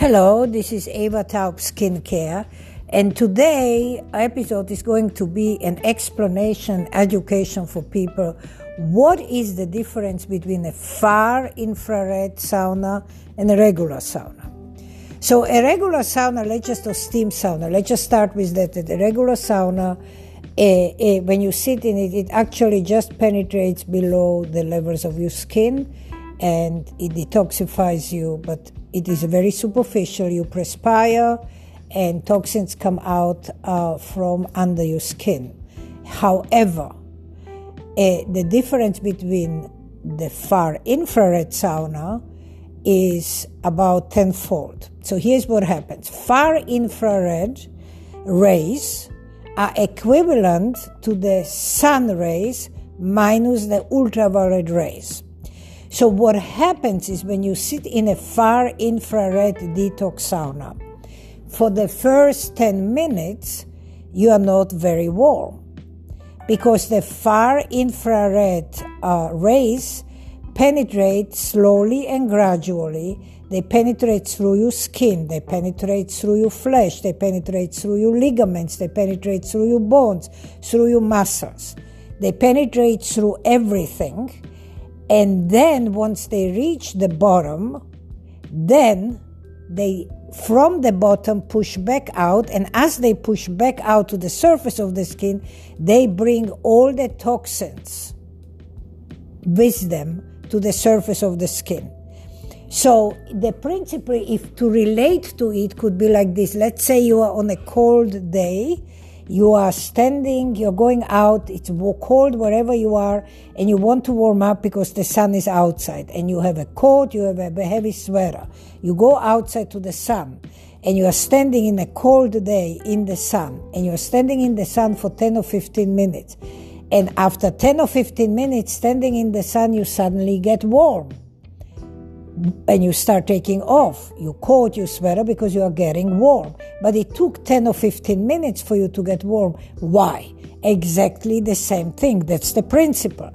Hello, this is Eva Taub Skincare, and today episode is going to be an explanation, education for people. What is the difference between a far infrared sauna and a regular sauna? So, a regular sauna, let's just do steam sauna. Let's just start with that. The regular sauna, uh, uh, when you sit in it, it actually just penetrates below the levels of your skin and it detoxifies you, but it is very superficial. You perspire, and toxins come out uh, from under your skin. However, uh, the difference between the far infrared sauna is about tenfold. So here's what happens far infrared rays are equivalent to the sun rays minus the ultraviolet rays. So, what happens is when you sit in a far infrared detox sauna, for the first 10 minutes, you are not very warm because the far infrared uh, rays penetrate slowly and gradually. They penetrate through your skin, they penetrate through your flesh, they penetrate through your ligaments, they penetrate through your bones, through your muscles. They penetrate through everything and then once they reach the bottom, then they from the bottom push back out. And as they push back out to the surface of the skin they bring all the toxins with them to the surface of the skin. So the principle if to relate to it could be like this. Let's say you are on a cold day you are standing, you're going out, it's cold wherever you are, and you want to warm up because the sun is outside, and you have a coat, you have a heavy sweater. You go outside to the sun, and you are standing in a cold day in the sun, and you're standing in the sun for 10 or 15 minutes. And after 10 or 15 minutes standing in the sun, you suddenly get warm and you start taking off. You coat your sweater because you are getting warm. But it took 10 or 15 minutes for you to get warm. Why? Exactly the same thing. That's the principle.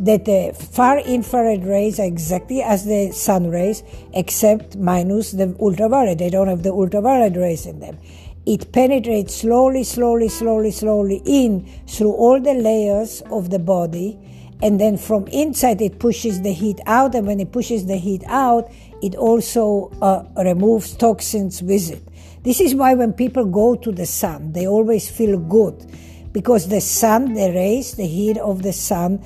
That the far infrared rays are exactly as the sun rays, except minus the ultraviolet. They don't have the ultraviolet rays in them. It penetrates slowly, slowly, slowly, slowly in through all the layers of the body and then from inside it pushes the heat out and when it pushes the heat out it also uh, removes toxins with it. This is why when people go to the sun they always feel good because the sun the rays the heat of the sun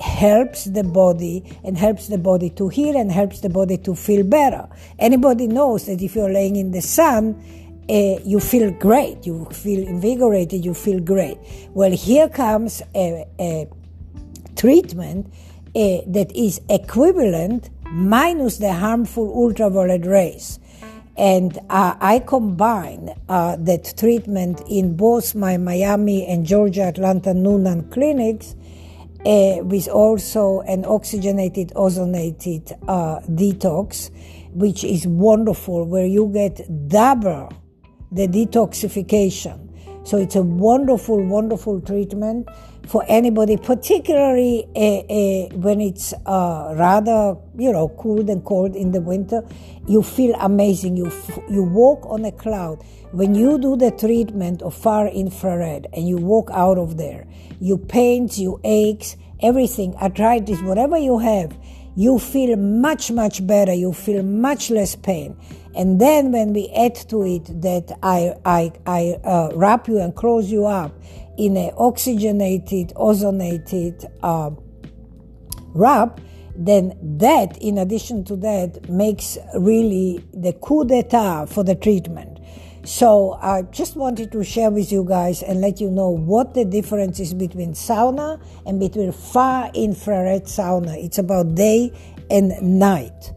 helps the body and helps the body to heal and helps the body to feel better. Anybody knows that if you're laying in the sun uh, you feel great, you feel invigorated, you feel great. Well, here comes a, a treatment uh, that is equivalent minus the harmful ultraviolet rays. And uh, I combine uh, that treatment in both my Miami and Georgia Atlanta Newnan clinics uh, with also an oxygenated, ozonated uh, detox, which is wonderful, where you get double the detoxification. So it's a wonderful, wonderful treatment for anybody, particularly uh, uh, when it's uh, rather, you know, cool and cold in the winter. You feel amazing. You f- you walk on a cloud. When you do the treatment of far infrared and you walk out of there, you pains, you aches, everything, arthritis, whatever you have, you feel much much better. You feel much less pain. And then when we add to it that I I I uh, wrap you and close you up in an oxygenated, ozonated uh, wrap, then that, in addition to that, makes really the coup d'etat for the treatment. So I just wanted to share with you guys and let you know what the difference is between sauna and between far infrared sauna. It's about day and night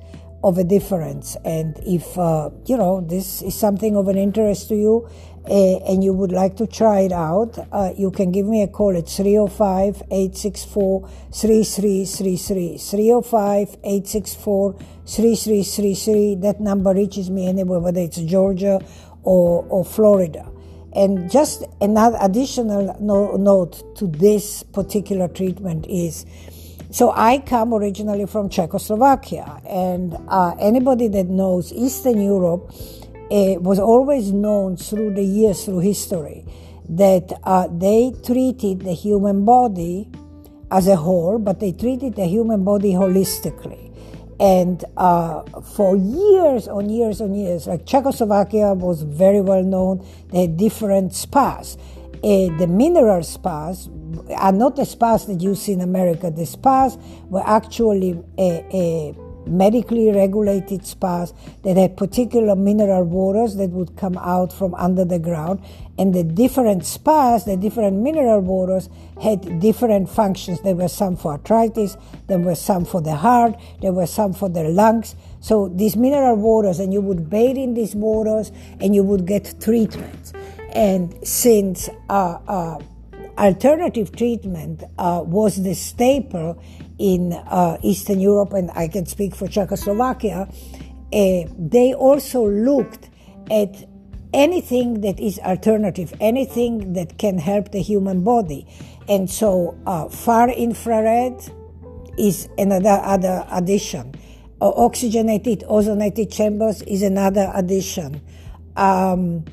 of a difference. And if, uh, you know, this is something of an interest to you uh, and you would like to try it out, uh, you can give me a call at 305 864 3333. 305 864 3333. That number reaches me anywhere, whether it's Georgia or, or Florida. And just another additional no, note to this particular treatment is So I come originally from Czechoslovakia, and uh, anybody that knows Eastern Europe uh, was always known through the years, through history, that uh, they treated the human body as a whole, but they treated the human body holistically. And uh, for years on years on years, like Czechoslovakia was very well known, they had different spas. Uh, the mineral spas are not the spas that you see in America. The spas were actually a, a medically regulated spas that had particular mineral waters that would come out from under the ground. And the different spas, the different mineral waters, had different functions. There were some for arthritis, there were some for the heart, there were some for the lungs. So these mineral waters, and you would bathe in these waters and you would get treatments. And since uh, uh, alternative treatment uh, was the staple in uh, Eastern Europe, and I can speak for Czechoslovakia, uh, they also looked at anything that is alternative, anything that can help the human body. And so uh, far infrared is another other addition. Uh, oxygenated, ozonated chambers is another addition. Um,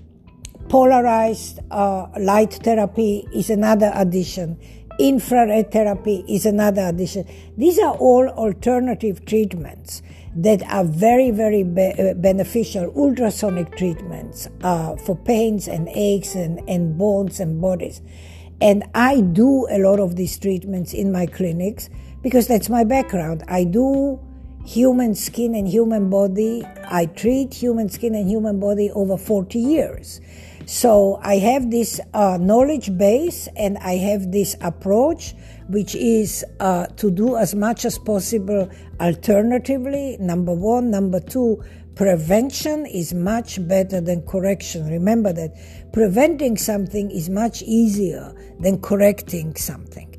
polarized uh, light therapy is another addition infrared therapy is another addition. These are all alternative treatments that are very, very be- uh, beneficial. Ultrasonic treatments uh, for pains and aches and, and bones and bodies. And I do a lot of these treatments in my clinics because that's my background. I do human skin and human body. I treat human skin and human body over 40 years. So I have this uh, knowledge base and I have this approach, which is uh, to do as much as possible alternatively, number one. Number two, prevention is much better than correction. Remember that preventing something is much easier than correcting something.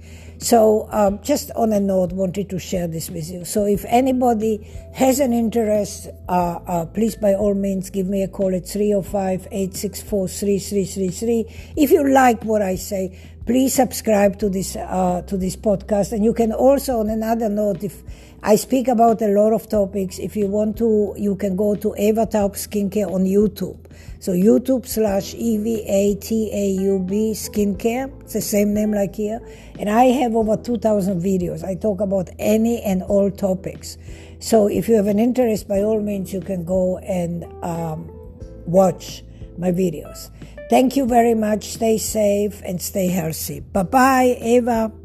So, um, just on a note, wanted to share this with you. So, if anybody has an interest, uh, uh, please by all means give me a call at 305 864 3333. If you like what I say, please subscribe to this uh, to this podcast. And you can also, on another note, if I speak about a lot of topics, if you want to, you can go to Eva Taub Skincare on YouTube. So YouTube slash E V A T A U B Skincare. It's the same name like here. And I have over 2,000 videos. I talk about any and all topics. So if you have an interest, by all means, you can go and um, watch my videos. Thank you very much. Stay safe and stay healthy. Bye bye, Eva.